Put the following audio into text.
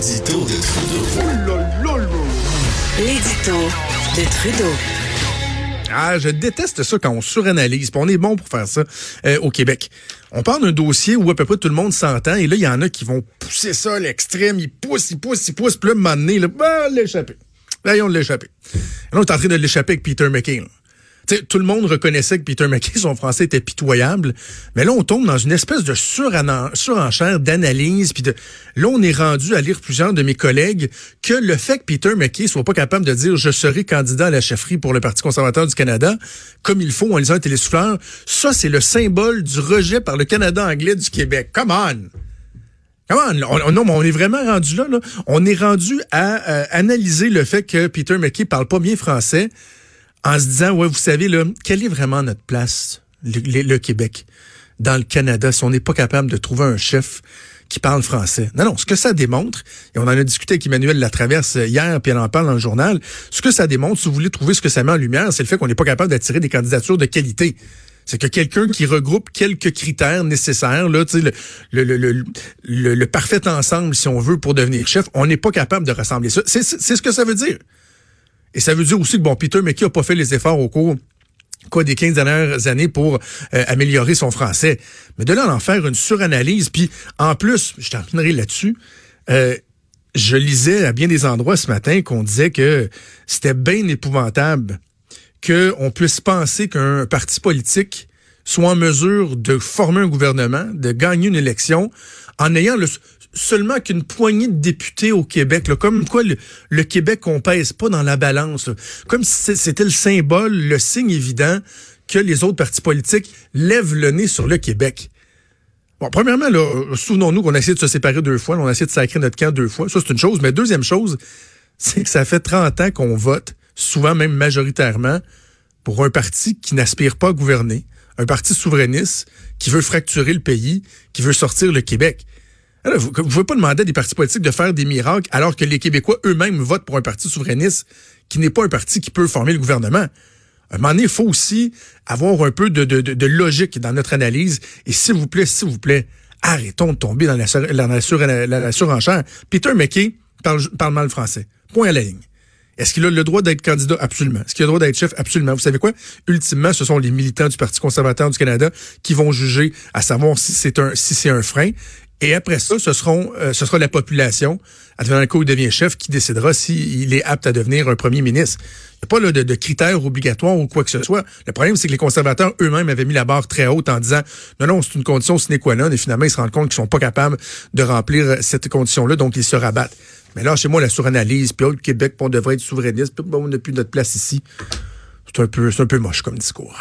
L'édito de Trudeau. L'édito de Trudeau. Ah, je déteste ça quand on suranalyse. puis on est bon pour faire ça euh, au Québec. On parle d'un dossier où à peu près tout le monde s'entend, et là, il y en a qui vont pousser ça à l'extrême. Ils poussent, ils poussent, ils poussent, puis là, à un moment donné, là, bah, l'échapper. Là, ils ont l'échapper. Et là, on est en train de l'échapper avec Peter McKay. là. Tout le monde reconnaissait que Peter McKay, son français était pitoyable, mais là, on tombe dans une espèce de surenchère d'analyse, puis là, on est rendu à lire plusieurs de mes collègues que le fait que Peter McKay soit pas capable de dire « je serai candidat à la chefferie pour le Parti conservateur du Canada », comme il faut en lisant un télésouffleur, ça, c'est le symbole du rejet par le Canada anglais du Québec. Come on! Come on- non, mais on est vraiment rendu là, là. On est rendu à euh, analyser le fait que Peter McKay parle pas bien français en se disant, ouais, vous savez, là, quelle est vraiment notre place, le, Québec, dans le Canada, si on n'est pas capable de trouver un chef qui parle français? Non, non, ce que ça démontre, et on en a discuté avec Emmanuel Latraverse hier, puis elle en parle dans le journal, ce que ça démontre, si vous voulez trouver ce que ça met en lumière, c'est le fait qu'on n'est pas capable d'attirer des candidatures de qualité. C'est que quelqu'un qui regroupe quelques critères nécessaires, là, le, le, le, le, parfait ensemble, si on veut, pour devenir chef, on n'est pas capable de rassembler ça. C'est ce que ça veut dire. Et ça veut dire aussi que, bon, Peter McKay a pas fait les efforts au cours quoi des 15 dernières années pour euh, améliorer son français. Mais de là à en faire une suranalyse, puis en plus, je terminerai là-dessus, euh, je lisais à bien des endroits ce matin qu'on disait que c'était bien épouvantable qu'on puisse penser qu'un parti politique soit en mesure de former un gouvernement, de gagner une élection, en ayant le, seulement qu'une poignée de députés au Québec, comme quoi le, Québec on pèse pas dans la balance, comme si c'était le symbole, le signe évident que les autres partis politiques lèvent le nez sur le Québec. Bon, premièrement, euh, souvenons-nous qu'on a essayé de se séparer deux fois, on a essayé de sacrer notre camp deux fois, ça c'est une chose, mais deuxième chose, c'est que ça fait 30 ans qu'on vote, souvent même majoritairement, pour un parti qui n'aspire pas à gouverner, un parti souverainiste qui veut fracturer le pays, qui veut sortir le Québec. Alors, vous ne pouvez pas demander à des partis politiques de faire des miracles alors que les Québécois eux-mêmes votent pour un parti souverainiste qui n'est pas un parti qui peut former le gouvernement. À un moment donné, il faut aussi avoir un peu de, logique dans notre analyse. Et s'il vous plaît, s'il vous plaît, arrêtons de tomber dans la, sur- surenchère. Peter McKay parle, parle mal français. Point à la ligne. Est-ce qu'il a le droit d'être candidat? Absolument. Est-ce qu'il a le droit d'être chef? Absolument. Vous savez quoi? Ultimement, ce sont les militants du Parti conservateur du Canada qui vont juger à savoir si c'est un, si c'est un frein. Et après ça, ce seront, euh, ce sera la population, à travers un coup, il devient chef, qui décidera s'il est apte à devenir un premier ministre. Il n'y a pas là, de, de critères obligatoires ou quoi que ce soit. Le problème, c'est que les conservateurs eux-mêmes avaient mis la barre très haute en disant non, non, c'est une condition sine qua non, et finalement, ils se rendent compte qu'ils sont pas capables de remplir euh, cette condition-là, donc ils se rabattent. Mais là, chez moi, la suranalyse, puis oh, le Québec, puis on devrait être souverainiste, puis on n'a plus notre place ici. C'est un un peu moche comme discours.